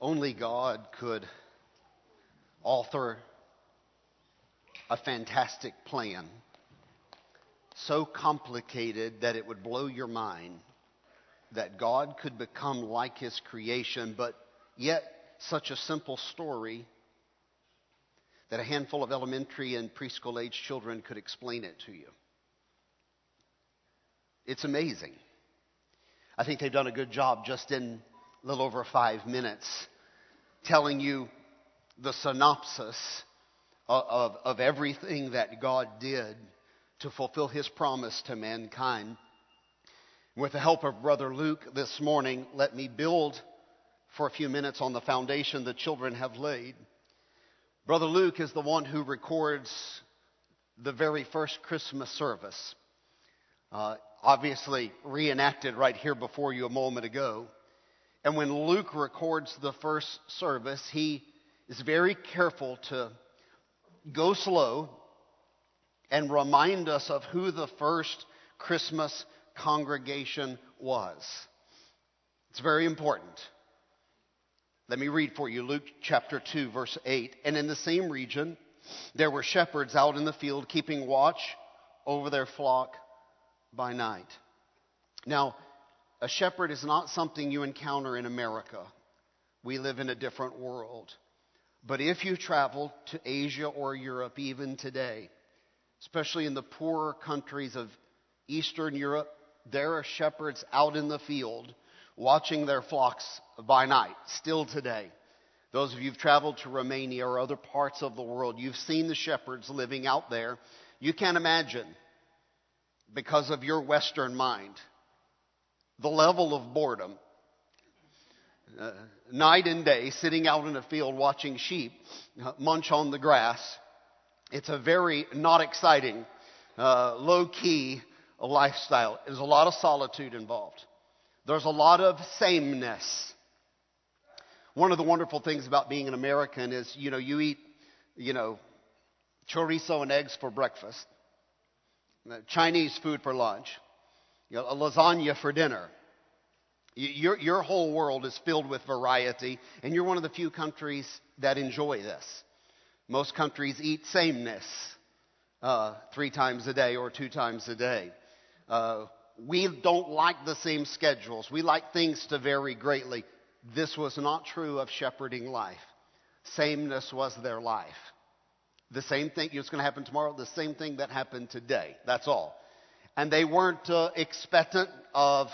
Only God could author a fantastic plan so complicated that it would blow your mind that God could become like his creation, but yet such a simple story that a handful of elementary and preschool age children could explain it to you. It's amazing. I think they've done a good job just in little over five minutes telling you the synopsis of, of, of everything that God did to fulfill his promise to mankind. With the help of Brother Luke this morning, let me build for a few minutes on the foundation the children have laid. Brother Luke is the one who records the very first Christmas service, uh, obviously reenacted right here before you a moment ago. And when Luke records the first service, he is very careful to go slow and remind us of who the first Christmas congregation was. It's very important. Let me read for you Luke chapter 2, verse 8. And in the same region, there were shepherds out in the field keeping watch over their flock by night. Now, a shepherd is not something you encounter in America. We live in a different world. But if you travel to Asia or Europe even today, especially in the poorer countries of Eastern Europe, there are shepherds out in the field watching their flocks by night, still today. Those of you who've traveled to Romania or other parts of the world, you've seen the shepherds living out there. You can't imagine, because of your Western mind, the level of boredom. Uh, night and day, sitting out in a field watching sheep uh, munch on the grass. It's a very not exciting, uh, low key lifestyle. There's a lot of solitude involved. There's a lot of sameness. One of the wonderful things about being an American is, you know, you eat, you know, chorizo and eggs for breakfast, Chinese food for lunch, you know, a lasagna for dinner. Your, your whole world is filled with variety, and you're one of the few countries that enjoy this. Most countries eat sameness uh, three times a day or two times a day. Uh, we don't like the same schedules. We like things to vary greatly. This was not true of shepherding life. Sameness was their life. The same thing, it's going to happen tomorrow, the same thing that happened today. That's all. And they weren't uh, expectant of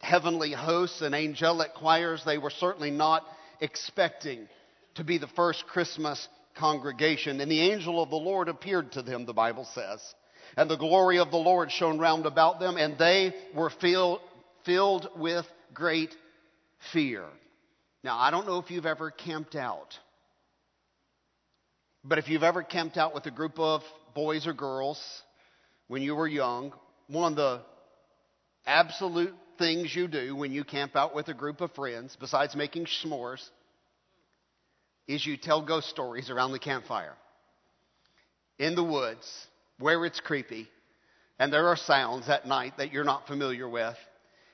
heavenly hosts and angelic choirs. They were certainly not expecting to be the first Christmas congregation. And the angel of the Lord appeared to them, the Bible says. And the glory of the Lord shone round about them, and they were filled, filled with great fear. Now, I don't know if you've ever camped out, but if you've ever camped out with a group of boys or girls when you were young, one of the absolute things you do when you camp out with a group of friends, besides making s'mores, is you tell ghost stories around the campfire. In the woods, where it's creepy, and there are sounds at night that you're not familiar with.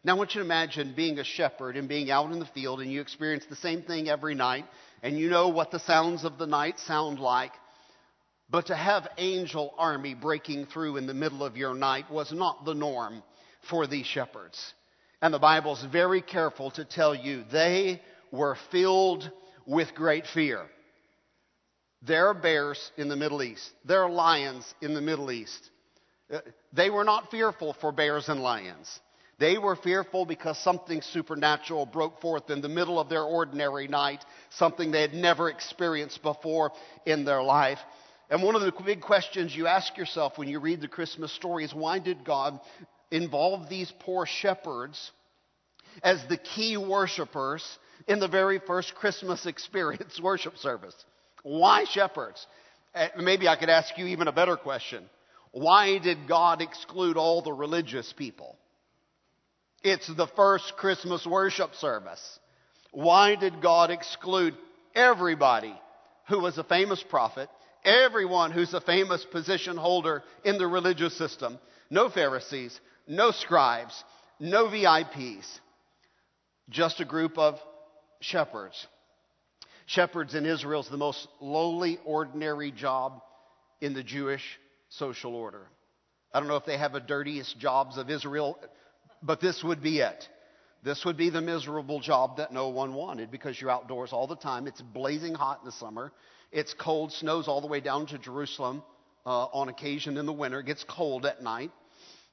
Now, I want you to imagine being a shepherd and being out in the field, and you experience the same thing every night, and you know what the sounds of the night sound like. But to have angel army breaking through in the middle of your night was not the norm for these shepherds. And the Bible's very careful to tell you they were filled with great fear. There are bears in the Middle East. There are lions in the Middle East. Uh, they were not fearful for bears and lions. They were fearful because something supernatural broke forth in the middle of their ordinary night, something they had never experienced before in their life. And one of the big questions you ask yourself when you read the Christmas story is why did God involve these poor shepherds as the key worshipers in the very first Christmas experience worship service? Why shepherds? Maybe I could ask you even a better question. Why did God exclude all the religious people? It's the first Christmas worship service. Why did God exclude everybody who was a famous prophet, everyone who's a famous position holder in the religious system? No Pharisees, no scribes, no VIPs, just a group of shepherds. Shepherds in Israel is the most lowly, ordinary job in the Jewish social order. I don't know if they have the dirtiest jobs of Israel, but this would be it. This would be the miserable job that no one wanted because you're outdoors all the time. It's blazing hot in the summer. It's cold, snows all the way down to Jerusalem uh, on occasion in the winter. It gets cold at night.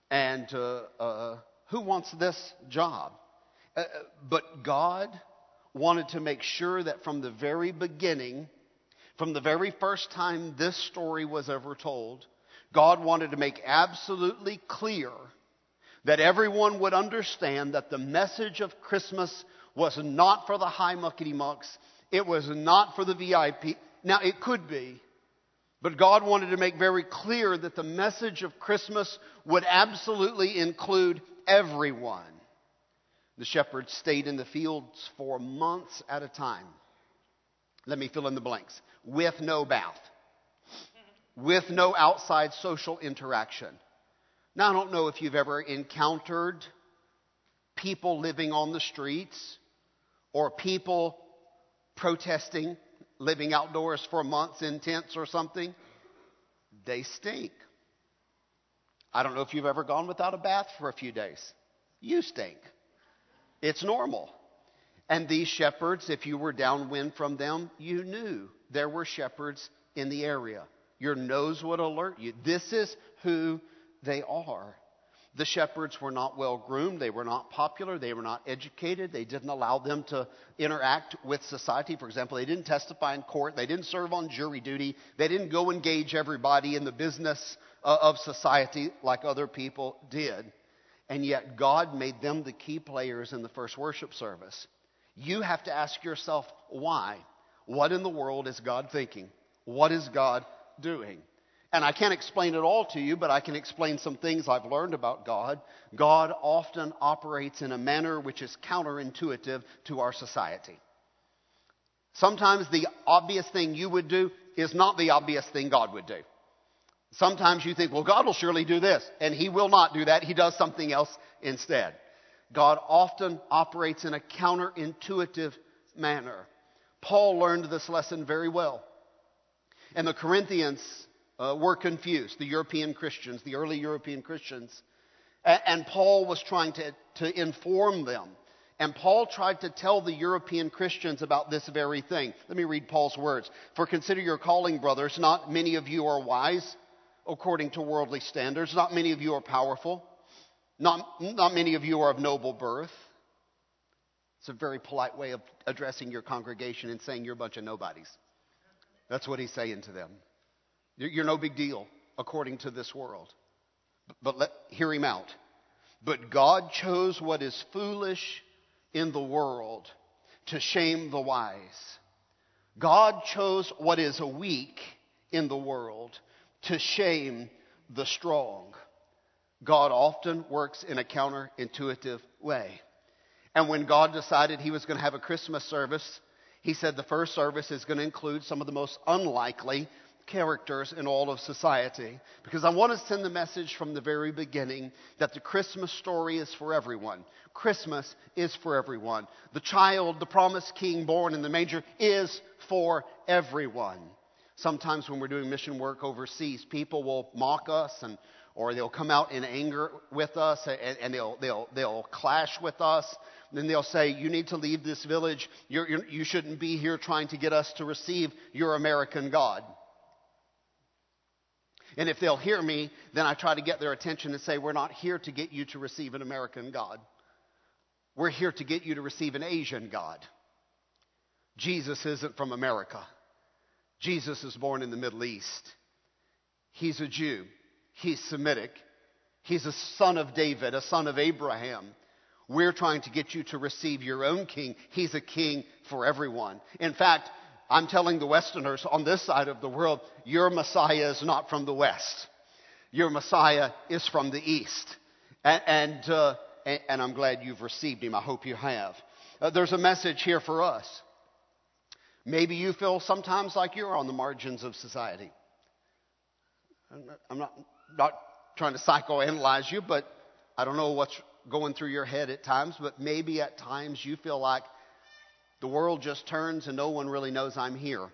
And uh, uh, who wants this job? Uh, uh, but God wanted to make sure that from the very beginning, from the very first time this story was ever told, God wanted to make absolutely clear that everyone would understand that the message of Christmas was not for the high muckety mucks. It was not for the VIP. Now, it could be, but God wanted to make very clear that the message of Christmas would absolutely include everyone. The shepherds stayed in the fields for months at a time. Let me fill in the blanks. With no bath, with no outside social interaction. Now, I don't know if you've ever encountered people living on the streets or people protesting, living outdoors for months in tents or something. They stink. I don't know if you've ever gone without a bath for a few days. You stink. It's normal. And these shepherds, if you were downwind from them, you knew there were shepherds in the area. Your nose would alert you. This is who they are. The shepherds were not well groomed. They were not popular. They were not educated. They didn't allow them to interact with society. For example, they didn't testify in court. They didn't serve on jury duty. They didn't go engage everybody in the business uh, of society like other people did. And yet, God made them the key players in the first worship service. You have to ask yourself why. What in the world is God thinking? What is God doing? And I can't explain it all to you, but I can explain some things I've learned about God. God often operates in a manner which is counterintuitive to our society. Sometimes the obvious thing you would do is not the obvious thing God would do. Sometimes you think, well, God will surely do this, and He will not do that. He does something else instead. God often operates in a counterintuitive manner. Paul learned this lesson very well. And the Corinthians uh, were confused, the European Christians, the early European Christians. and Paul was trying to, to inform them. And Paul tried to tell the European Christians about this very thing. Let me read Paul's words. For consider your calling, brothers. Not many of you are wise according to worldly standards. Not many of you are powerful. Not, not many of you are of noble birth. It's a very polite way of addressing your congregation and saying you're a bunch of nobodies. That's what he's saying to them. You're no big deal according to this world. But let, hear him out. But God chose what is foolish in the world to shame the wise. God chose what is weak in the world to shame the strong. God often works in a counterintuitive way. And when God decided he was going to have a Christmas service, he said the first service is going to include some of the most unlikely characters in all of society. Because I want to send the message from the very beginning that the Christmas story is for everyone. Christmas is for everyone. The child, the promised king born in the manger, is for everyone. Sometimes when we're doing mission work overseas, people will mock us and or they'll come out in anger with us and, and they'll, they'll, they'll clash with us. Then they'll say, You need to leave this village. You're, you're, you should not be here trying to get us to receive your American God. And if they'll hear me, then I try to get their attention and say, We're not here to get you to receive an American God. We're here to get you to receive an Asian God. Jesus isn't from America. Jesus is born in the Middle East. He's a Jew. He's Semitic. He's a son of David, a son of Abraham. We're trying to get you to receive your own king. He's a king for everyone. In fact, I'm telling the Westerners on this side of the world, your Messiah is not from the West. Your Messiah is from the East. And, and, uh, and I'm glad you've received him. I hope you have. Uh, there's a message here for us. Maybe you feel sometimes like you're on the margins of society. I'm not, not trying to psychoanalyze you, but I don't know what's going through your head at times, but maybe at times you feel like The world just turns and no one really knows I'm here.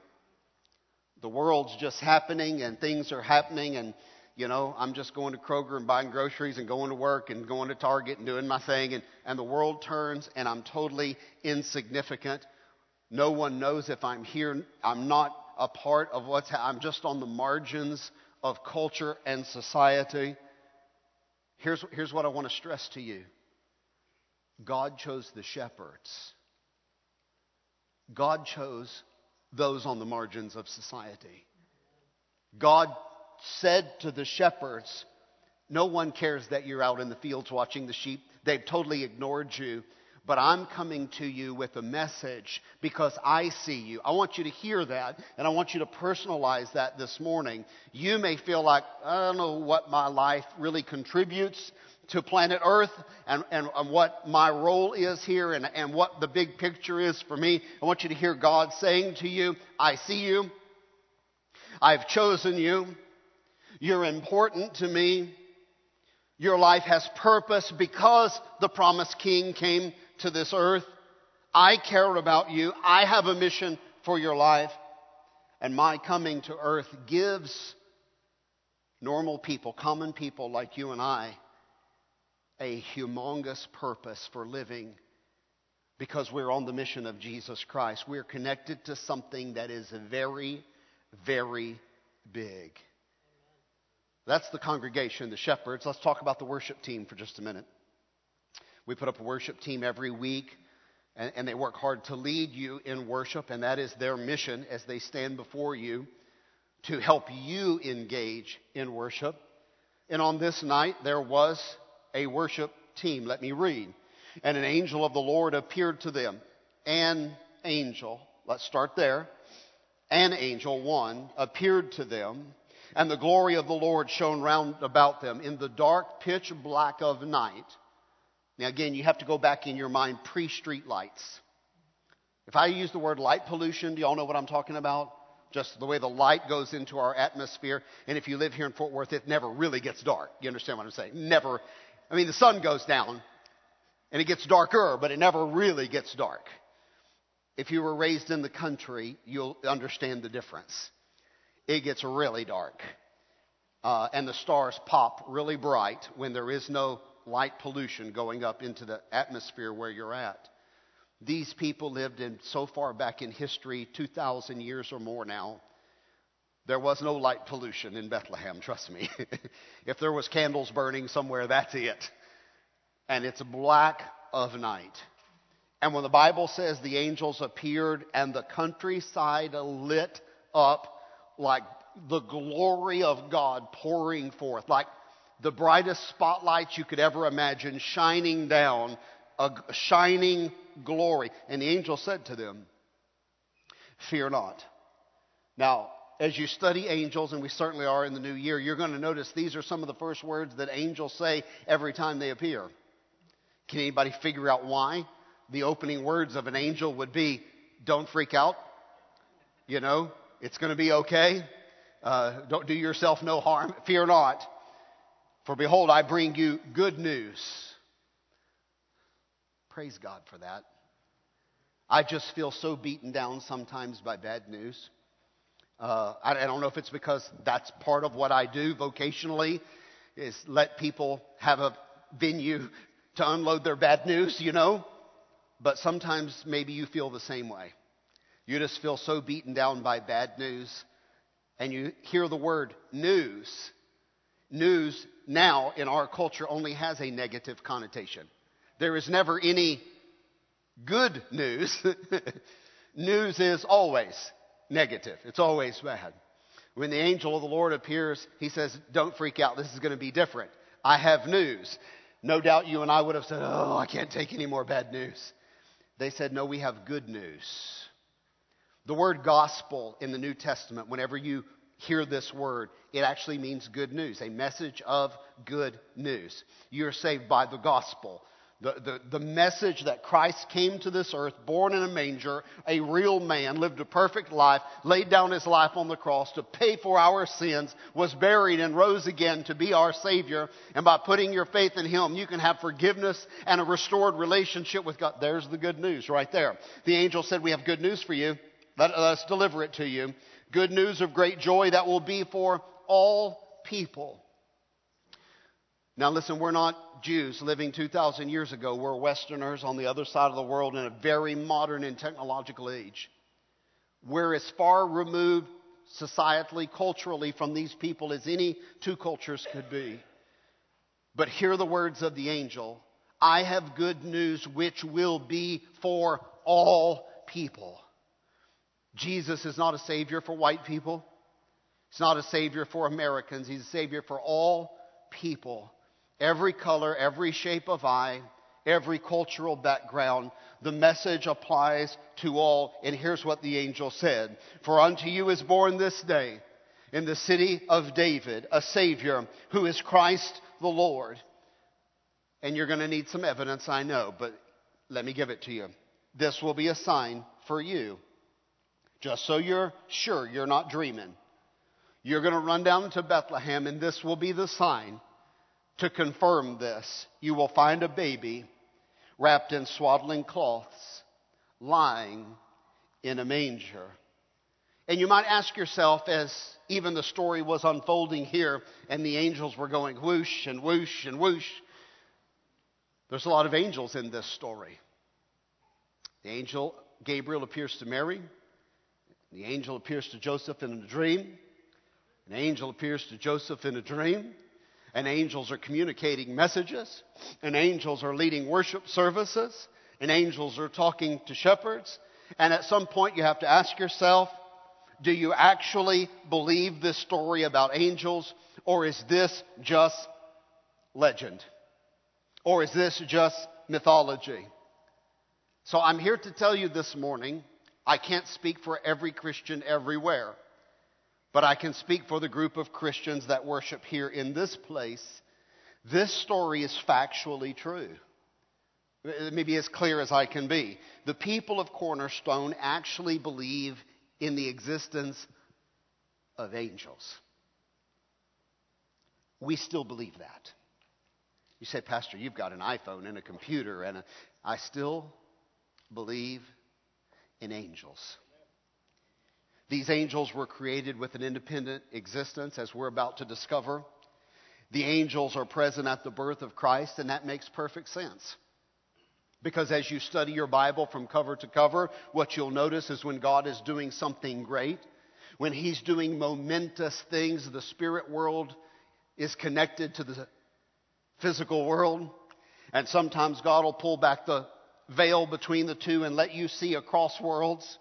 The world's just happening and things are happening and you know, I'm just going to Kroger and buying groceries and going to work and going to Target and doing my thing and, and the world turns and I'm totally insignificant. No one knows if I'm here. I'm not a part of what's ha- I'm just on the margins of culture and society. Here's, here's what I want to stress to you. God chose the shepherds. God chose those on the margins of society. God said to the shepherds, No one cares that you're out in the fields watching the sheep. They've totally ignored you. But I'm coming to you with a message because I see you. I want you to hear that and I want you to personalize that this morning. You may feel like, I don't know what my life really contributes to planet Earth and, and, and what my role is here and, and what the big picture is for me. I want you to hear God saying to you, I see you. I've chosen you. You're important to me. Your life has purpose because the promised king came to this earth. I care about you. I have a mission for your life. And my coming to earth gives normal people, common people like you and I, a humongous purpose for living because we're on the mission of Jesus Christ. We're connected to something that is very, very big. That's the congregation, the shepherds. Let's talk about the worship team for just a minute. We put up a worship team every week, and, and, they work hard to lead you in worship, and that is their mission as they stand before you to help you engage in worship. And on this night, there was a worship team. Let me read. And an angel of the Lord appeared to them. An angel, let's start there. An angel, one, appeared to them and the glory of the Lord shone round about them in the dark pitch black of night. Now again, you have to go back in your mind pre-street lights. If I use the word light pollution, do y'all know what I'm talking about? Just the way the light goes into our atmosphere. And if you live here in Fort Worth, it never really gets dark. You understand what I'm saying? Never. I mean, the sun goes down and it gets darker, but it never really gets dark. If you were raised in the country, you'll understand the difference it gets really dark. Uh, and the stars pop really bright when there is no light pollution going up into the atmosphere where you're at. These people lived in so far back in history, 2,000 years or more now. There was no light pollution in Bethlehem, trust me. if there was candles burning somewhere, that's it. And it's black of night. And when the Bible says the angels appeared and the countryside lit up like the glory of God pouring forth, like the brightest spotlights you could ever imagine shining down, a shining glory. And the angel said to them, Fear not. Now, as you study angels, and we certainly are in the new year, you're going to notice these are some of the first words that angels say every time they appear. Can anybody figure out why? The opening words of an angel would be, Don't freak out. You know, it's going to be okay. Uh, don't do yourself no harm. Fear not. For behold, I bring you good news. Praise God for that. I just feel so beaten down sometimes by bad news. Uh, I, I don't know if it's because that's part of what I do vocationally, is let people have a venue to unload their bad news, you know. But sometimes maybe you feel the same way. You just feel so beaten down by bad news, and you hear the word news. News now in our culture only has a negative connotation. There is never any good news. news is always negative, it's always bad. When the angel of the Lord appears, he says, Don't freak out, this is going to be different. I have news. No doubt you and I would have said, Oh, I can't take any more bad news. They said, No, we have good news. The word gospel in the New Testament, whenever you hear this word, it actually means good news, a message of good news. You're saved by the gospel. The, the, the message that Christ came to this earth, born in a manger, a real man, lived a perfect life, laid down his life on the cross to pay for our sins, was buried and rose again to be our Savior. And by putting your faith in Him, you can have forgiveness and a restored relationship with God. There's the good news right there. The angel said, We have good news for you. Let us deliver it to you. Good news of great joy that will be for all people. Now, listen, we're not Jews living 2,000 years ago. We're Westerners on the other side of the world in a very modern and technological age. We're as far removed societally, culturally from these people as any two cultures could be. But hear the words of the angel I have good news which will be for all people. Jesus is not a savior for white people. He's not a savior for Americans. He's a savior for all people every color, every shape of eye, every cultural background. The message applies to all. And here's what the angel said For unto you is born this day in the city of David a Savior who is Christ the Lord. And you're going to need some evidence, I know, but let me give it to you. This will be a sign for you. Just so you're sure you're not dreaming. You're going to run down to Bethlehem, and this will be the sign to confirm this, you will find a baby wrapped in swaddling cloths, lying in a manger. And you might ask yourself, as even the story was unfolding here, and the angels were going whoosh and whoosh and whoosh, there's a lot of angels in this story. The angel Gabriel appears to Mary. The angel appears to Joseph in a dream. An angel appears to Joseph in a dream and angels are communicating messages, and angels are leading worship services, and angels are talking to shepherds. And at some point, you have to ask yourself do you actually believe this story about angels, or is this just legend? Or is this just mythology? So I'm here to tell you this morning I can't speak for every Christian everywhere. But I can speak for the group of Christians that worship here in this place. This story is factually true. Let me be as clear as I can be. The people of Cornerstone actually believe in the existence of angels. We still believe that. You say, Pastor, you've got an iPhone and a computer, and a... I still believe in angels. These angels were created with an independent existence, as we're about to discover. The angels are present at the birth of Christ, and that makes perfect sense. Because as you study your Bible from cover to cover, what you'll notice is when God is doing something great, when He's doing momentous things, the spirit world is connected to the physical world. And sometimes God will pull back the veil between the two and let you see across worlds.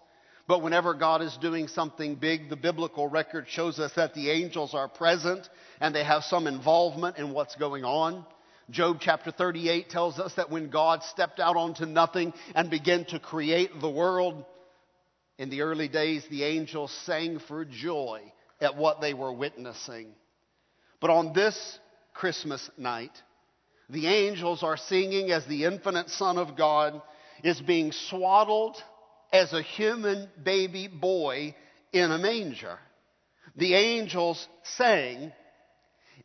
But whenever God is doing something big, the biblical record shows us that the angels are present and they have some involvement in what's going on. Job chapter 38 tells us that when God stepped out onto nothing and began to create the world, in the early days, the angels sang for joy at what they were witnessing. But on this Christmas night, the angels are singing as the infinite Son of God is being swaddled as a human baby boy in a manger. The angels sang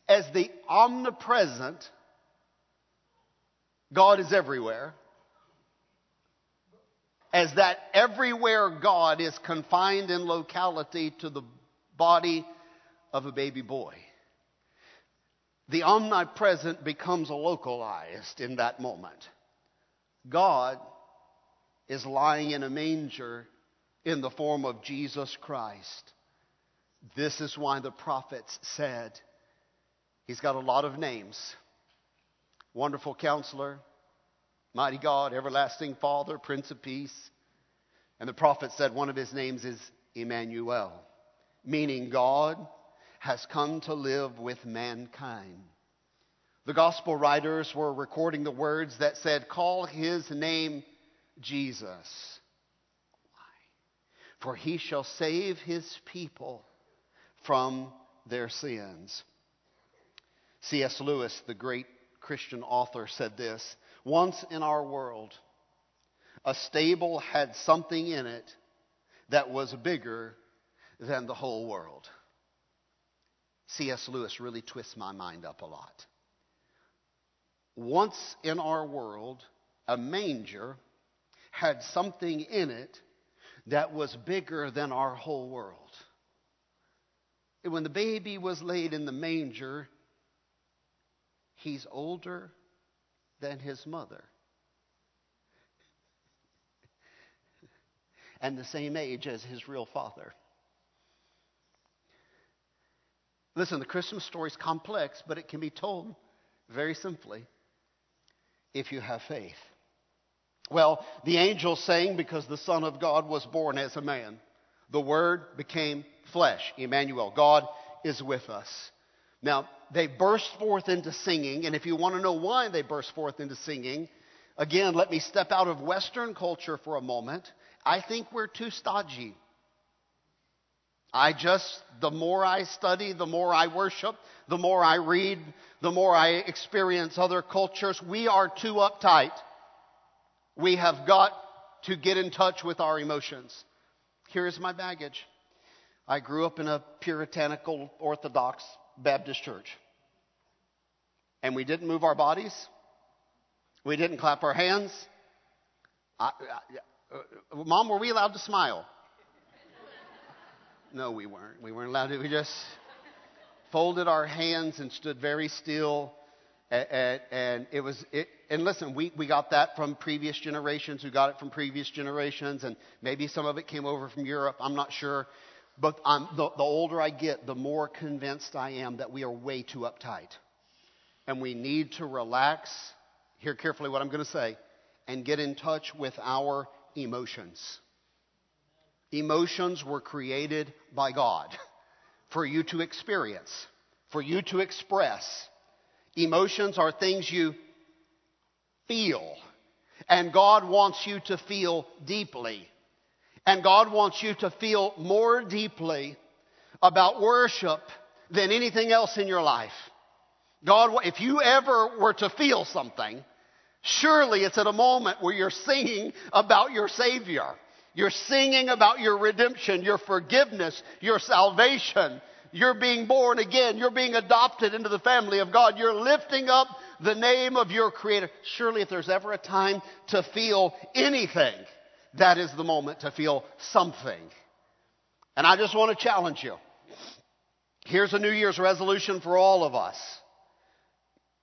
as the omnipresent God is everywhere, as that everywhere God is confined in locality to the body of a baby boy. The omnipresent becomes localized in that moment. God is lying in a manger in the form of Jesus Christ. This is why the prophets said, He's got a lot of names Wonderful Counselor, Mighty God, Everlasting Father, Prince of Peace. And the prophet said one of his names is Emmanuel, meaning God has come to live with mankind. The gospel writers were recording the words that said, Call his name Jesus. Why? For he shall save his people from their sins. C.S. Lewis, the great Christian author, said this Once in our world, a stable had something in it that was bigger than the whole world. C.S. Lewis really twists my mind up a lot. Once in our world, a manger had something in it that was bigger than our whole world. And when the baby was laid in the manger, he's older than his mother. and the same age as his real father. Listen, the Christmas story is complex, but it can be told very simply if you have faith. Well, the angel sang because the Son of God was born as a man. The Word became flesh. Emmanuel, God is with us. Now, they burst forth into singing, and if you want to know why they burst forth into singing, again, let me step out of Western culture for a moment. I think we're too stodgy. I just, the more I study, the more I worship, the more I read, the more I experience other cultures, we are too uptight. We have got to get in touch with our emotions. Here's my baggage. I grew up in a puritanical Orthodox Baptist church. And we didn't move our bodies. We didn't clap our hands. I, I, uh, Mom, were we allowed to smile? No, we weren't. We weren't allowed to. We just folded our hands and stood very still. And, and it was, it, and listen, we, we got that from previous generations who got it from previous generations, and maybe some of it came over from Europe. I'm not sure. But I'm, the, the older I get, the more convinced I am that we are way too uptight. And we need to relax, hear carefully what I'm going to say, and get in touch with our emotions. Emotions were created by God for you to experience, for you to express. Emotions are things you feel. And God wants you to feel deeply. And God wants you to feel more deeply about worship than anything else in your life. God, if you ever were to feel something, surely it's at a moment where you're singing about your Savior. You're singing about your redemption, your forgiveness, your salvation. You're being born again. You're being adopted into the family of God. You're lifting up the name of your Creator. Surely, if there's ever a time to feel anything, that is the moment to feel something. And I just want to challenge you. Here's a New Year's resolution for all of us.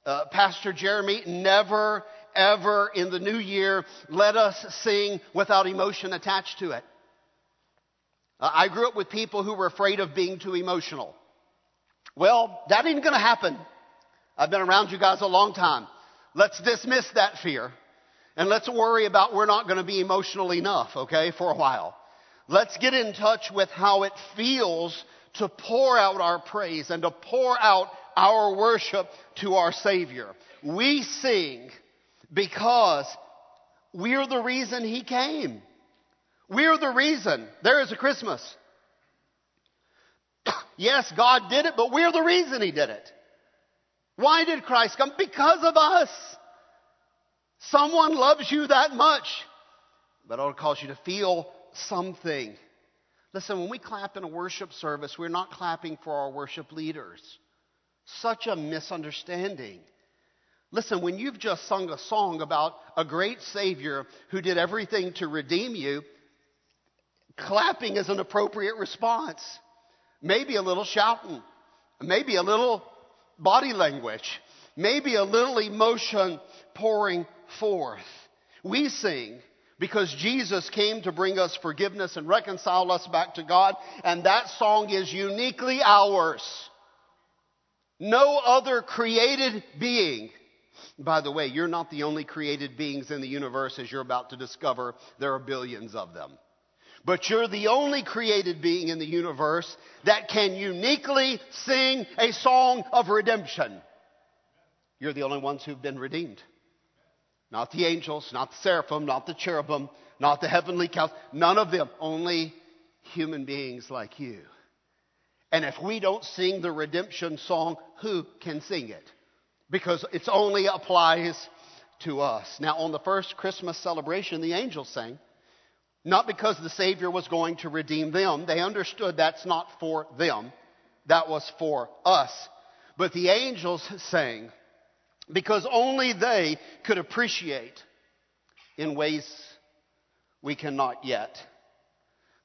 Uh, Pastor Jeremy never ever in the new year let us sing without emotion attached to it. Uh, I grew up with people who were afraid of being too emotional. Well, that ain't gonna happen. I've been around you guys a long time. Let's dismiss that fear and let's worry about we're not gonna be emotional enough, okay, for a while. Let's get in touch with how it feels to pour out our praise and to pour out our worship to our Savior. We sing because we're the reason he came. We're the reason there is a Christmas. yes, God did it, but we're the reason he did it. Why did Christ come? Because of us. Someone loves you that much, but it'll cause you to feel something. Listen, when we clap in a worship service, we're not clapping for our worship leaders. Such a misunderstanding. Listen, when you've just sung a song about a great Savior who did everything to redeem you, clapping is an appropriate response. Maybe a little shouting, maybe a little body language, maybe a little emotion pouring forth. We sing because Jesus came to bring us forgiveness and reconcile us back to God, and that song is uniquely ours. No other created being by the way, you're not the only created beings in the universe as you're about to discover. There are billions of them. But you're the only created being in the universe that can uniquely sing a song of redemption. You're the only ones who've been redeemed. Not the angels, not the seraphim, not the cherubim, not the heavenly counts, none of them. Only human beings like you. And if we don't sing the redemption song, who can sing it? because it only applies to us. Now, on the first Christmas celebration, the angels sang, not because the Savior was going to redeem them. They understood that's not for them, that was for us. But the angels sang because only they could appreciate in ways we cannot yet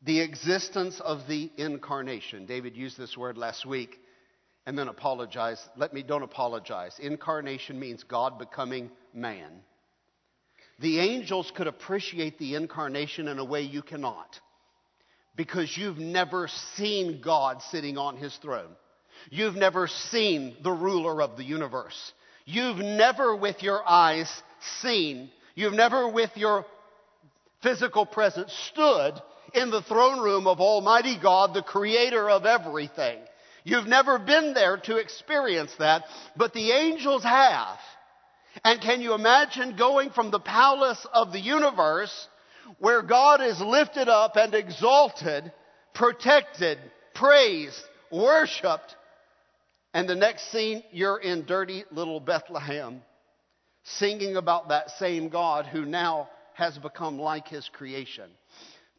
the existence of the incarnation. David used this word last week and then apologize. Let me, don't apologize. Incarnation means God becoming man. The angels could appreciate the incarnation in a way you cannot because you've never seen God sitting on his throne. You've never seen the ruler of the universe. You've never with your eyes seen, you've never with your physical presence stood in the throne room of Almighty God, the creator of everything. You've never been there to experience that, but the angels have. And can you imagine going from the palace of the universe where God is lifted up and exalted, protected, praised, worshiped, and the next scene you're in dirty little Bethlehem singing about that same God who now has become like his creation.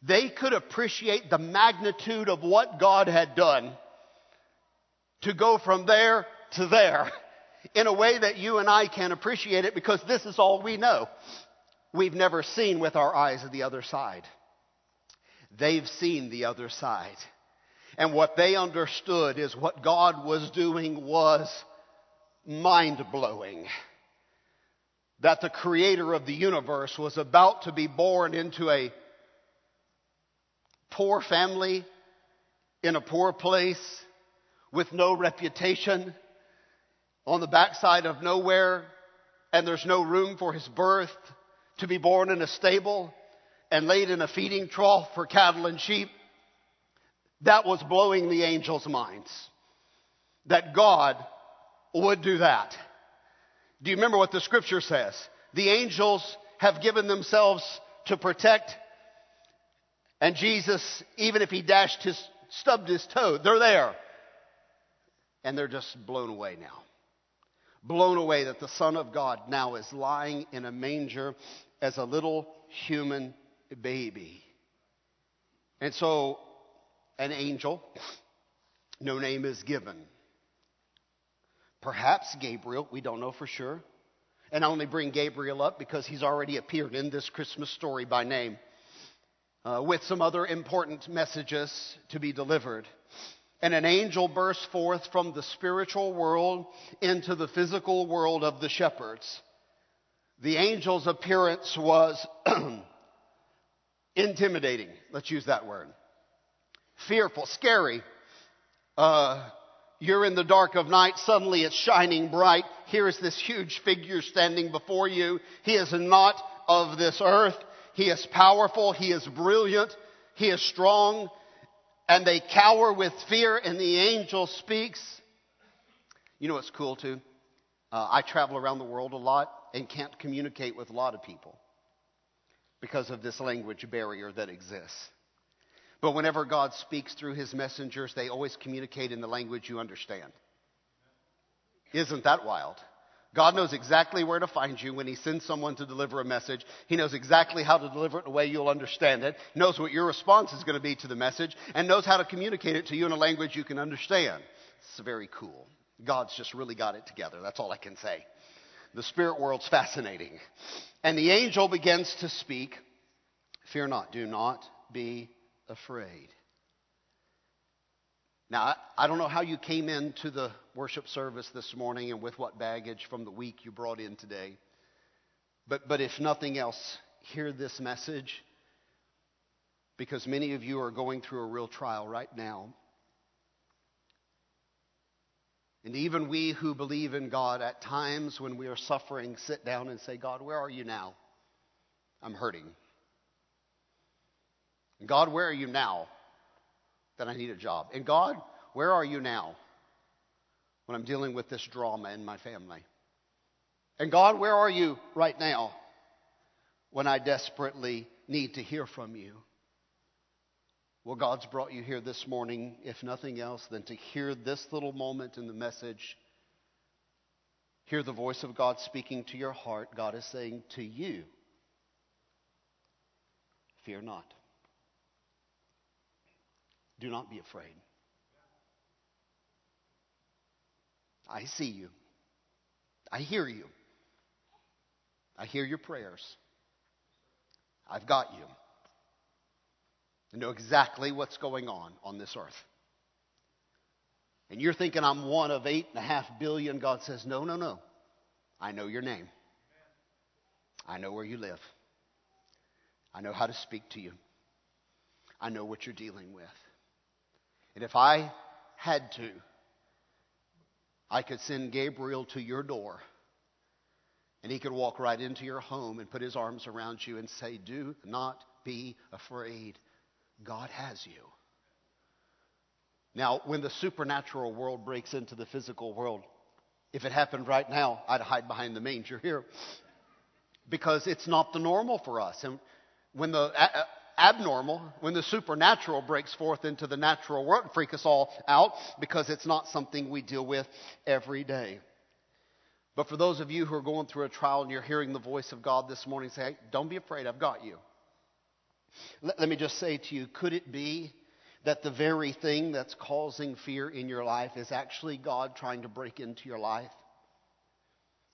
They could appreciate the magnitude of what God had done to go from there to there in a way that you and I can appreciate it because this is all we know. We've never seen with our eyes the other side. They've seen the other side. And what they understood is what God was doing was mind blowing. That the creator of the universe was about to be born into a poor family in a poor place with no reputation on the backside of nowhere and there's no room for his birth to be born in a stable and laid in a feeding trough for cattle and sheep. That was blowing the angels' minds. That God would do that. Do you remember what the scripture says? The angels have given themselves to protect, and Jesus, even if he dashed his, stubbed his toe, they're there. And they're just blown away now. Blown away that the Son of God now is lying in a manger as a little human baby. And so an angel, no name is given. Perhaps Gabriel, we don't know for sure. And I only bring Gabriel up because he's already appeared in this Christmas story by name uh, with some other important messages to be delivered and an angel burst forth from the spiritual world into the physical world of the shepherds. The angel's appearance was intimidating. Let's use that word. Fearful, scary. Uh, you're in the dark of night, suddenly it's shining bright. Here's this huge figure standing before you. He is not of this earth. He is powerful. He is brilliant. He is strong and they cower with fear, and the angel speaks. You know what's cool too? Uh, I travel around the world a lot and can't communicate with a lot of people because of this language barrier that exists. But whenever God speaks through his messengers, they always communicate in the language you understand. Isn't that wild? God knows exactly where to find you when He sends someone to deliver a message. He knows exactly how to deliver it in a way you'll understand it, knows what your response is going to be to the message, and knows how to communicate it to you in a language you can understand. It's very cool. God's just really got it together. That's all I can say. The spirit world's fascinating. And the angel begins to speak Fear not, do not be afraid. Now, I don't know how you came into the worship service this morning and with what baggage from the week you brought in today. But, but if nothing else, hear this message because many of you are going through a real trial right now. And even we who believe in God, at times when we are suffering, sit down and say, God, where are you now? I'm hurting. God, where are you now? That I need a job. And God, where are you now when I'm dealing with this drama in my family? And God, where are you right now when I desperately need to hear from you? Well, God's brought you here this morning, if nothing else, than to hear this little moment in the message. hear the voice of God speaking to your heart, God is saying to you, Fear not. Do not be afraid. I see you. I hear you. I hear your prayers. I've got you. I know exactly what's going on on this earth. And you're thinking I'm one of eight and a half billion. God says, No, no, no. I know your name. I know where you live. I know how to speak to you. I know what you're dealing with. And if I had to, I could send Gabriel to your door and he could walk right into your home and put his arms around you and say, Do not be afraid. God has you. Now, when the supernatural world breaks into the physical world, if it happened right now, I'd hide behind the manger here because it's not the normal for us. And when the a- abnormal, when the supernatural breaks forth into the natural world, and freak us all out because it's not something we deal with every day. But for those of you who are going through a trial and you're hearing the voice of God this morning, say, hey, don't be afraid, I've got you. Let, let me just say to you, could it be that the very thing that's causing fear in your life is actually God trying to break into your life?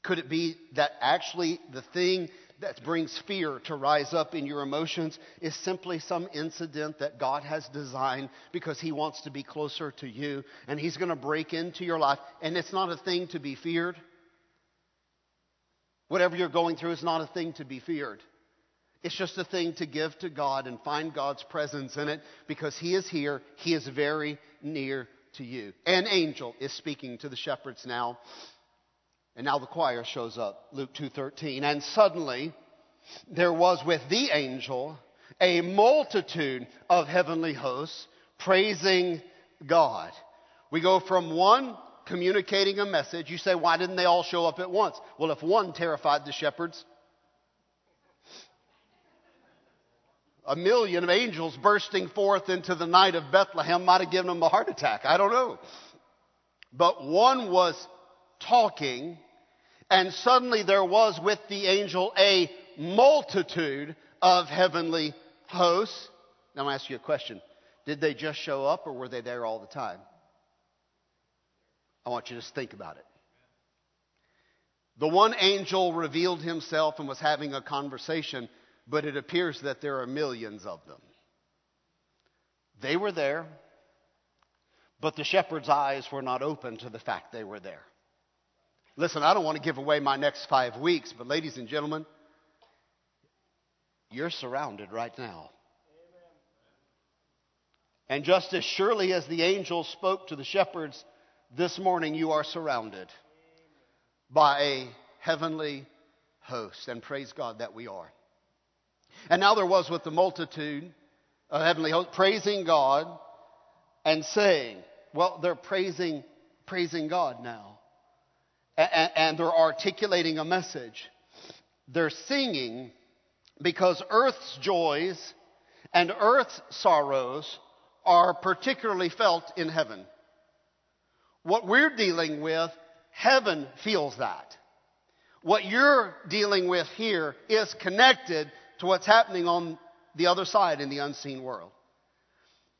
Could it be that actually the thing that brings fear to rise up in your emotions is simply some incident that God has designed because He wants to be closer to you and He's going to break into your life and it's not a thing to be feared? Whatever you're going through is not a thing to be feared. It's just a thing to give to God and find God's presence in it because He is here. He is very near to you. An angel is speaking to the shepherds now. And now the choir shows up. Luke 2:13. And suddenly there was with the angel a multitude of heavenly hosts praising God. We go from one communicating a message. You say, why didn't they all show up at once? Well, if one terrified the shepherds, a million of angels bursting forth into the night of Bethlehem might have given them a heart attack. I don't know. But one was talking, and suddenly there was with the angel a multitude of heavenly hosts. Now, I'm going to ask you a question. Did they just show up, or were they there all the time? I want you to just think about it. The one angel revealed himself and was having a conversation, but it appears that there are millions of them. They were there, but the shepherd's eyes were not open to the fact they were there. Listen, I don't want to give away my next five weeks, but ladies and gentlemen, you're surrounded right now. And just as surely as the angel spoke to the shepherds, this morning you are surrounded by a heavenly host. And praise God that we are. And now there was with the multitude a heavenly host praising God and saying, well, they're praising, praising God now. And, and they're articulating a message. They're singing because earth's joys and earth's sorrows are particularly felt in heaven. What we're dealing with, heaven feels that. What you're dealing with here is connected to what's happening on the other side in the unseen world.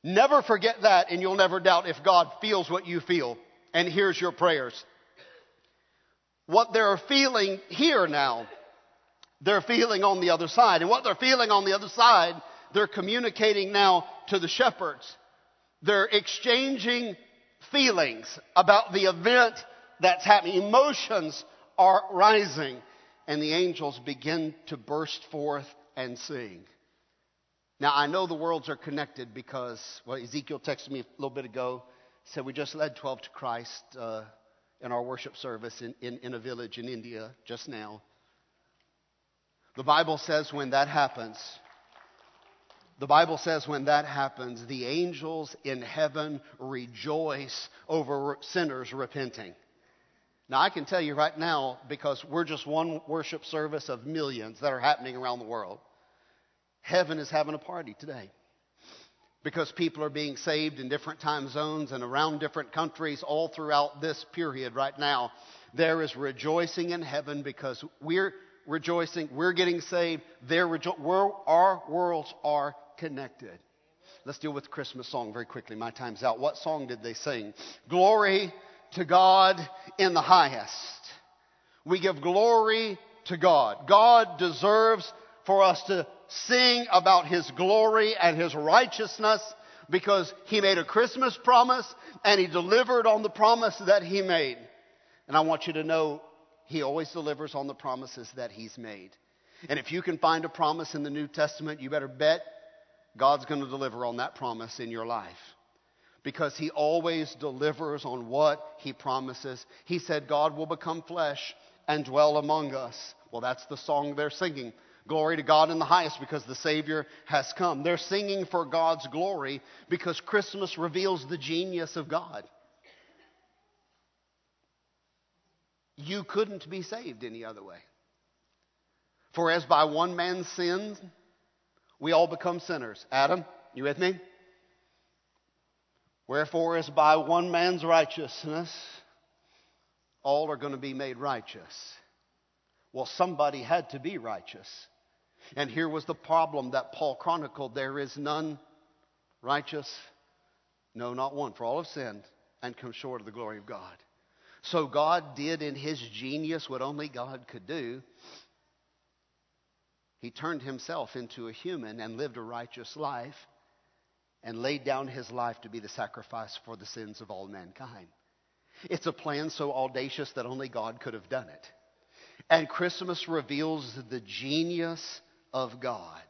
Never forget that, and you'll never doubt if God feels what you feel and hears your prayers. What they're feeling here now, they're feeling on the other side. And what they're feeling on the other side, they're communicating now to the shepherds. They're exchanging feelings about the event that's happening. Emotions are rising, and the angels begin to burst forth and sing. Now, I know the worlds are connected because, well, Ezekiel texted me a little bit ago, said we just led 12 to Christ uh, in our worship service in, in, in a village in India just now. The Bible says when that happens, the Bible says when that happens, the angels in heaven rejoice over sinners repenting. Now, I can tell you right now, because we're just one worship service of millions that are happening around the world, heaven is having a party today. Because people are being saved in different time zones and around different countries all throughout this period right now. There is rejoicing in heaven because we're rejoicing, we're getting saved, they're rejo- we're, our worlds are connected. Let's deal with the Christmas song very quickly. My time's out. What song did they sing? Glory to God in the highest. We give glory to God. God deserves for us to sing about His glory and His righteousness because He made a Christmas promise and He delivered on the promise that He made. And I want you to know He always delivers on the promises that He's made. And if you can find a promise in the New Testament, you better bet God's going to deliver on that promise in your life. Because He always delivers on what He promises. He said, God will become flesh and dwell among us. Well, that's the song they're singing. Glory to God in the highest because the Savior has come. They're singing for God's glory because Christmas reveals the genius of God. You couldn't be saved any other way. For as by one man's sin, we all become sinners. Adam, you with me? Wherefore, as by one man's righteousness, all are going to be made righteous. Well, somebody had to be righteous. And here was the problem that Paul chronicled there is none righteous, no, not one. For all have sinned and come short of the glory of God. So God did in his genius what only God could do. He turned himself into a human and lived a righteous life and laid down his life to be the sacrifice for the sins of all mankind. It's a plan so audacious that only God could have done it. And Christmas reveals the genius of God.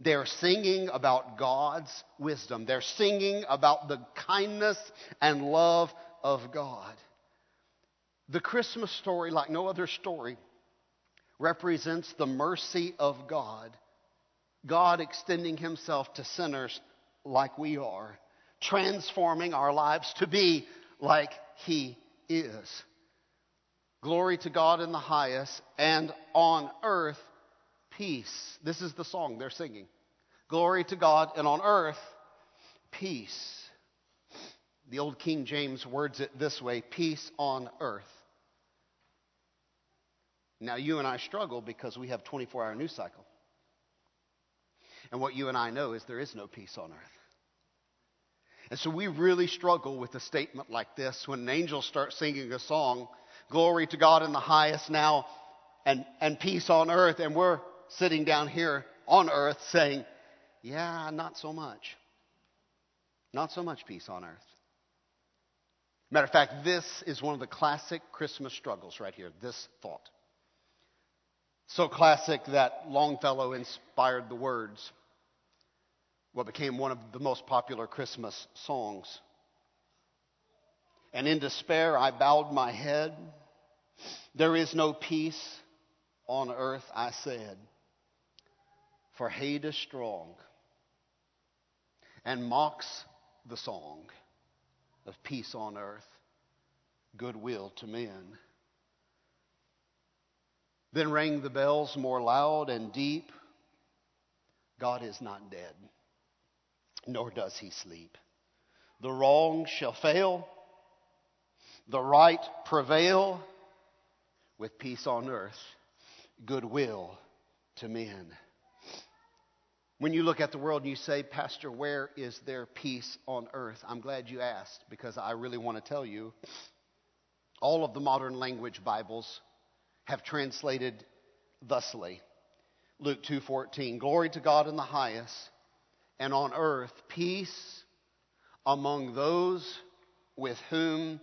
They're singing about God's wisdom. They're singing about the kindness and love of God. The Christmas story, like no other story, represents the mercy of God. God extending himself to sinners like we are, transforming our lives to be like he is. Glory to God in the highest, and on earth, peace. This is the song they're singing. Glory to God, and on earth, peace. The old King James words it this way peace on earth. Now, you and I struggle because we have 24 hour news cycle. And what you and I know is there is no peace on earth. And so we really struggle with a statement like this when an angel starts singing a song, Glory to God in the highest now, and, and peace on earth, and we're sitting down here on earth saying, Yeah, not so much. Not so much peace on earth. Matter of fact, this is one of the classic Christmas struggles right here, this thought. So classic that Longfellow inspired the words, what became one of the most popular Christmas songs. And in despair, I bowed my head. There is no peace on earth, I said, for hate is strong and mocks the song of peace on earth, goodwill to men. Then rang the bells more loud and deep. God is not dead, nor does he sleep. The wrong shall fail, the right prevail, with peace on earth, goodwill to men. When you look at the world and you say, Pastor, where is there peace on earth? I'm glad you asked because I really want to tell you all of the modern language Bibles have translated thusly. Luke 2:14 Glory to God in the highest and on earth peace among those with whom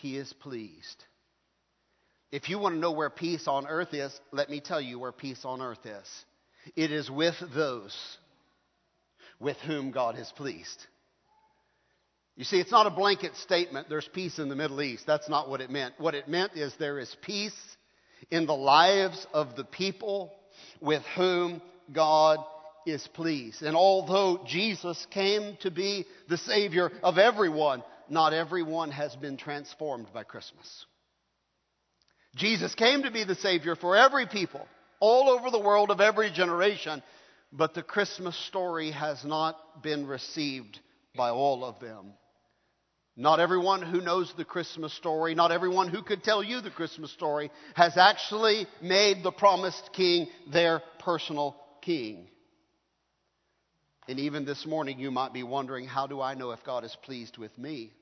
he is pleased. If you want to know where peace on earth is, let me tell you where peace on earth is. It is with those with whom God is pleased. You see, it's not a blanket statement, there's peace in the Middle East. That's not what it meant. What it meant is there is peace in the lives of the people with whom God is pleased. And although Jesus came to be the Savior of everyone, not everyone has been transformed by Christmas. Jesus came to be the Savior for every people, all over the world of every generation, but the Christmas story has not been received by all of them. Not everyone who knows the Christmas story, not everyone who could tell you the Christmas story, has actually made the promised king their personal king. And even this morning, you might be wondering, how do I know if God is pleased with me?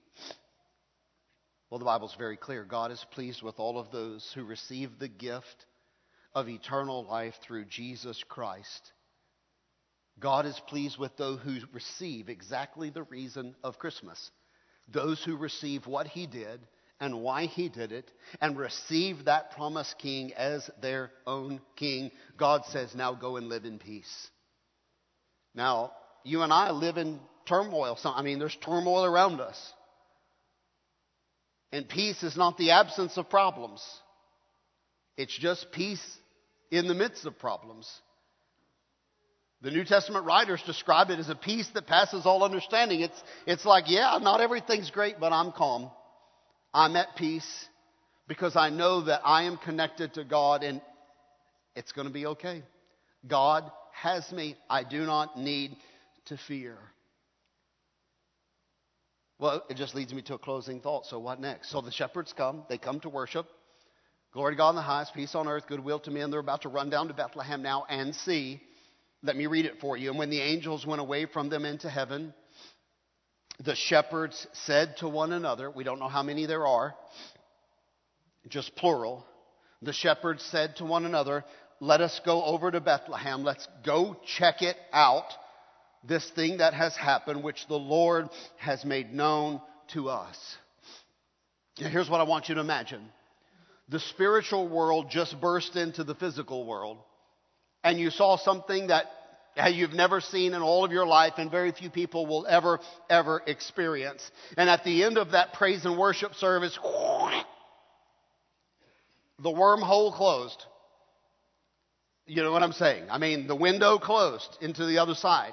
Well, the Bible's very clear. God is pleased with all of those who receive the gift of eternal life through Jesus Christ. God is pleased with those who receive exactly the reason of Christmas. Those who receive what He did and why He did it and receive that promised King as their own King. God says, now go and live in peace. Now, you and I live in turmoil. So, I mean, there's turmoil around us. And peace is not the absence of problems, it's just peace in the midst of problems. The New Testament writers describe it as a peace that passes all understanding. It's, it's like, yeah, not everything's great, but I'm calm. I'm at peace because I know that I am connected to God and it's going to be okay. God has me. I do not need to fear. Well, it just leads me to a closing thought. So, what next? So, the shepherds come, they come to worship. Glory to God in the highest, peace on earth, goodwill to men. They're about to run down to Bethlehem now and see. Let me read it for you. And when the angels went away from them into heaven, the shepherds said to one another, we don't know how many there are, just plural. The shepherds said to one another, Let us go over to Bethlehem. Let's go check it out this thing that has happened, which the Lord has made known to us. Now, here's what I want you to imagine the spiritual world just burst into the physical world, and you saw something that you've never seen in all of your life, and very few people will ever, ever experience. And at the end of that praise and worship service, the wormhole closed. You know what I'm saying? I mean, the window closed into the other side.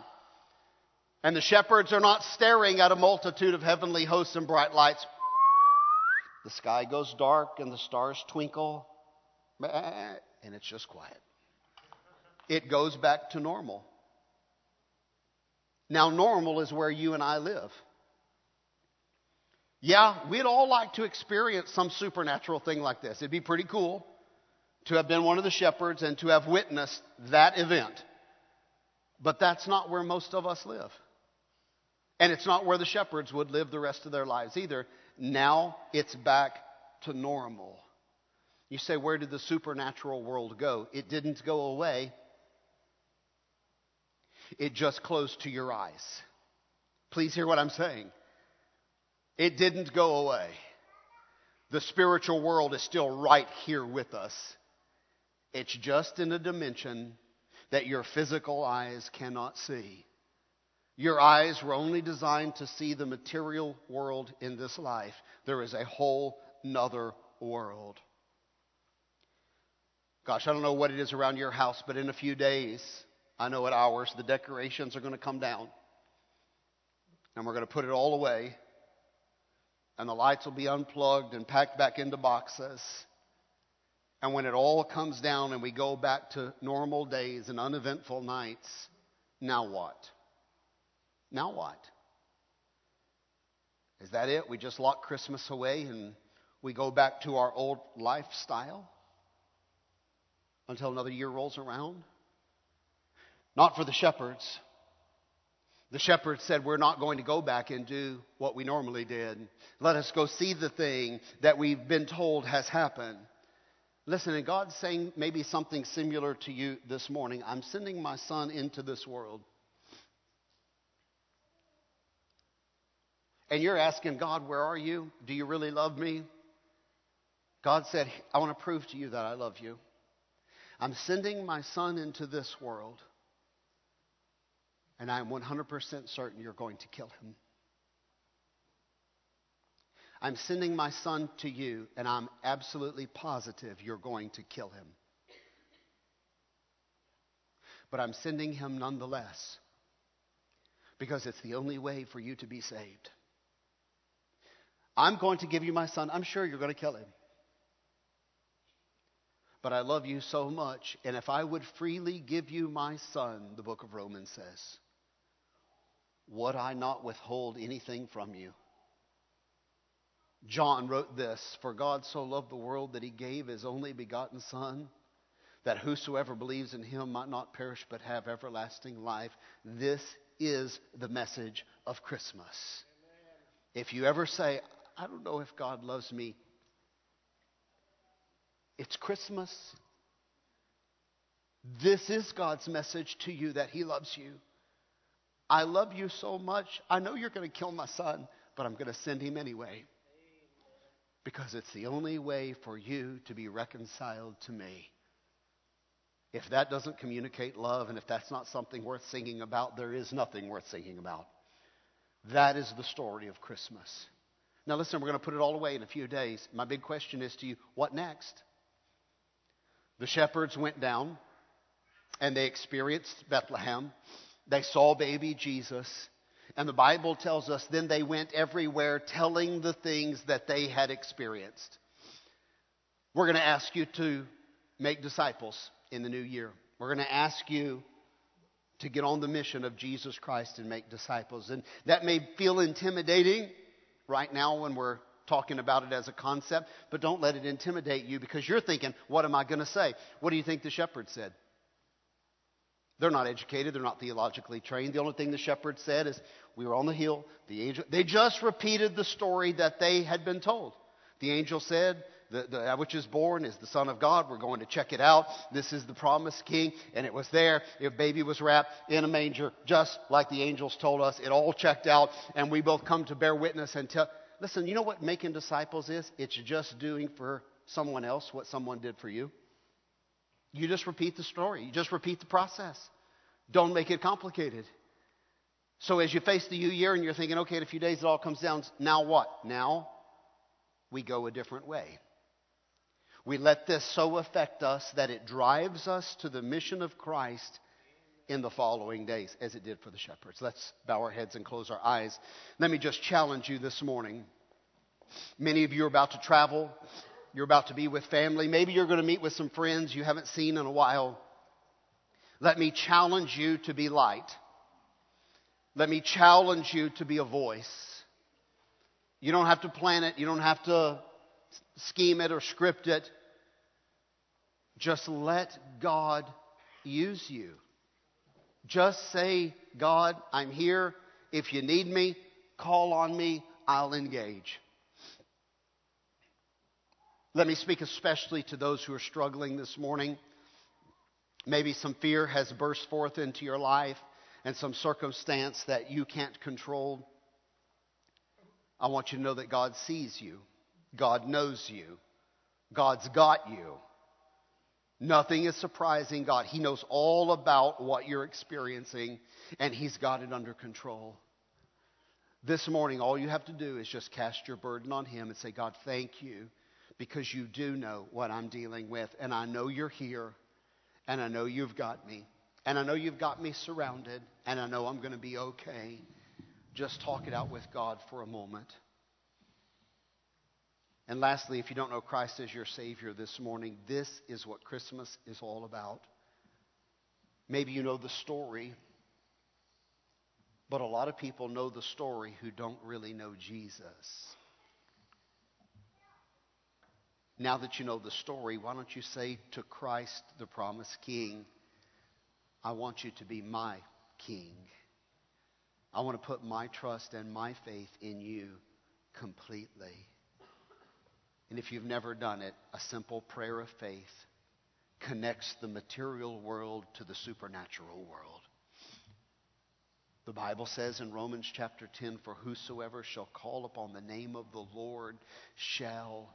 And the shepherds are not staring at a multitude of heavenly hosts and bright lights. The sky goes dark and the stars twinkle, and it's just quiet. It goes back to normal. Now, normal is where you and I live. Yeah, we'd all like to experience some supernatural thing like this. It'd be pretty cool to have been one of the shepherds and to have witnessed that event. But that's not where most of us live. And it's not where the shepherds would live the rest of their lives either. Now it's back to normal. You say, where did the supernatural world go? It didn't go away, it just closed to your eyes. Please hear what I'm saying. It didn't go away. The spiritual world is still right here with us. It's just in a dimension that your physical eyes cannot see. Your eyes were only designed to see the material world in this life. There is a whole nother world. Gosh, I don't know what it is around your house, but in a few days, I know at ours, the decorations are going to come down. And we're going to put it all away. And the lights will be unplugged and packed back into boxes. And when it all comes down and we go back to normal days and uneventful nights, now what? Now what? Is that it? We just lock Christmas away and we go back to our old lifestyle until another year rolls around? Not for the shepherds. The shepherds said, We're not going to go back and do what we normally did. Let us go see the thing that we've been told has happened. Listen, and God's saying maybe something similar to you this morning. I'm sending my son into this world. And you're asking God, Where are you? Do you really love me? God said, I want to prove to you that I love you. I'm sending my son into this world, and I'm 100% certain you're going to kill him. I'm sending my son to you, and I'm absolutely positive you're going to kill him. But I'm sending him nonetheless because it's the only way for you to be saved. I'm going to give you my son. I'm sure you're going to kill him. But I love you so much, and if I would freely give you my son, the book of Romans says, would I not withhold anything from you? John wrote this For God so loved the world that he gave his only begotten Son, that whosoever believes in him might not perish but have everlasting life. This is the message of Christmas. Amen. If you ever say, I don't know if God loves me, it's Christmas. This is God's message to you that He loves you. I love you so much. I know you're going to kill my son, but I'm going to send him anyway. Because it's the only way for you to be reconciled to me. If that doesn't communicate love, and if that's not something worth singing about, there is nothing worth singing about. That is the story of Christmas. Now, listen, we're going to put it all away in a few days. My big question is to you what next? The shepherds went down and they experienced Bethlehem. They saw baby Jesus. And the Bible tells us then they went everywhere telling the things that they had experienced. We're going to ask you to make disciples in the new year. We're going to ask you to get on the mission of Jesus Christ and make disciples. And that may feel intimidating right now when we're talking about it as a concept, but don't let it intimidate you because you're thinking, what am I going to say? What do you think the shepherd said? They're not educated. They're not theologically trained. The only thing the shepherd said is, we were on the hill. The angel, they just repeated the story that they had been told. The angel said, the, the, that which is born is the Son of God. We're going to check it out. This is the promised king. And it was there. A baby was wrapped in a manger, just like the angels told us. It all checked out. And we both come to bear witness and tell. Listen, you know what making disciples is? It's just doing for someone else what someone did for you. You just repeat the story, you just repeat the process. Don't make it complicated. So as you face the new year and you're thinking, okay, in a few days it all comes down, now what? Now we go a different way. We let this so affect us that it drives us to the mission of Christ in the following days, as it did for the shepherds. Let's bow our heads and close our eyes. Let me just challenge you this morning. Many of you are about to travel. You're about to be with family. Maybe you're going to meet with some friends you haven't seen in a while. Let me challenge you to be light. Let me challenge you to be a voice. You don't have to plan it. You don't have to scheme it or script it. Just let God use you. Just say, God, I'm here. If you need me, call on me. I'll engage. Let me speak especially to those who are struggling this morning. Maybe some fear has burst forth into your life and some circumstance that you can't control. I want you to know that God sees you, God knows you, God's got you. Nothing is surprising God. He knows all about what you're experiencing, and He's got it under control. This morning, all you have to do is just cast your burden on Him and say, God, thank you because you do know what I'm dealing with. And I know you're here. And I know you've got me. And I know you've got me surrounded. And I know I'm going to be okay. Just talk it out with God for a moment. And lastly, if you don't know Christ as your Savior this morning, this is what Christmas is all about. Maybe you know the story, but a lot of people know the story who don't really know Jesus. Now that you know the story, why don't you say to Christ, the promised King, I want you to be my King. I want to put my trust and my faith in you completely. And if you've never done it, a simple prayer of faith connects the material world to the supernatural world. The Bible says in Romans chapter 10 For whosoever shall call upon the name of the Lord shall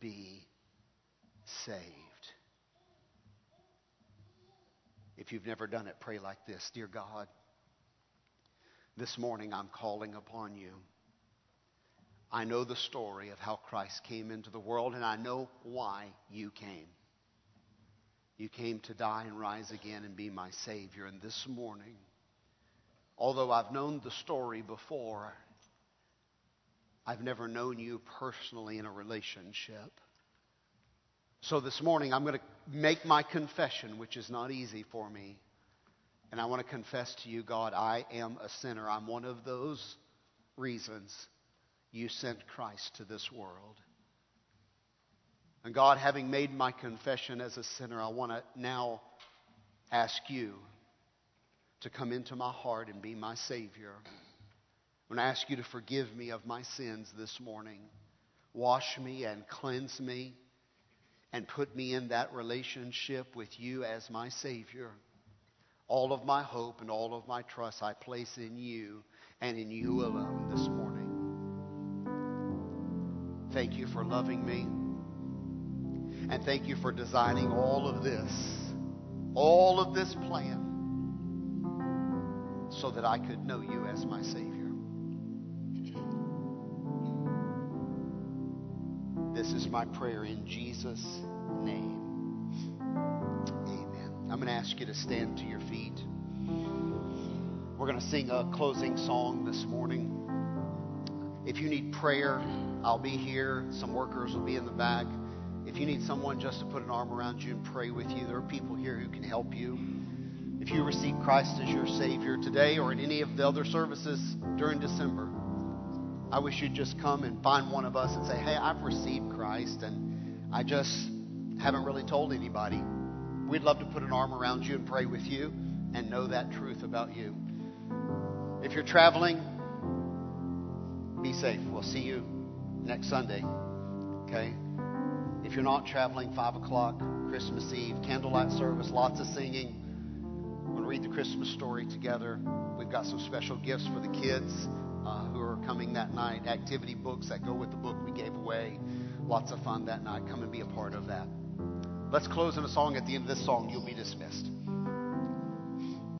be saved. If you've never done it, pray like this Dear God, this morning I'm calling upon you. I know the story of how Christ came into the world, and I know why you came. You came to die and rise again and be my Savior. And this morning, although I've known the story before, I've never known you personally in a relationship. So this morning, I'm going to make my confession, which is not easy for me. And I want to confess to you, God, I am a sinner. I'm one of those reasons you sent Christ to this world. And God, having made my confession as a sinner, I want to now ask you to come into my heart and be my Savior. I want to ask you to forgive me of my sins this morning. Wash me and cleanse me and put me in that relationship with you as my Savior. All of my hope and all of my trust I place in you and in you alone this morning. Thank you for loving me. And thank you for designing all of this, all of this plan, so that I could know you as my Savior. This is my prayer in Jesus' name. Amen. I'm going to ask you to stand to your feet. We're going to sing a closing song this morning. If you need prayer, I'll be here. Some workers will be in the back. If you need someone just to put an arm around you and pray with you, there are people here who can help you. If you receive Christ as your Savior today or in any of the other services during December, I wish you'd just come and find one of us and say, Hey, I've received Christ and I just haven't really told anybody. We'd love to put an arm around you and pray with you and know that truth about you. If you're traveling, be safe. We'll see you next Sunday. Okay? If you're not traveling, 5 o'clock, Christmas Eve, candlelight service, lots of singing. We'll read the Christmas story together. We've got some special gifts for the kids uh, who are coming that night, activity books that go with the book we gave away. Lots of fun that night. Come and be a part of that. Let's close in a song. At the end of this song, you'll be dismissed.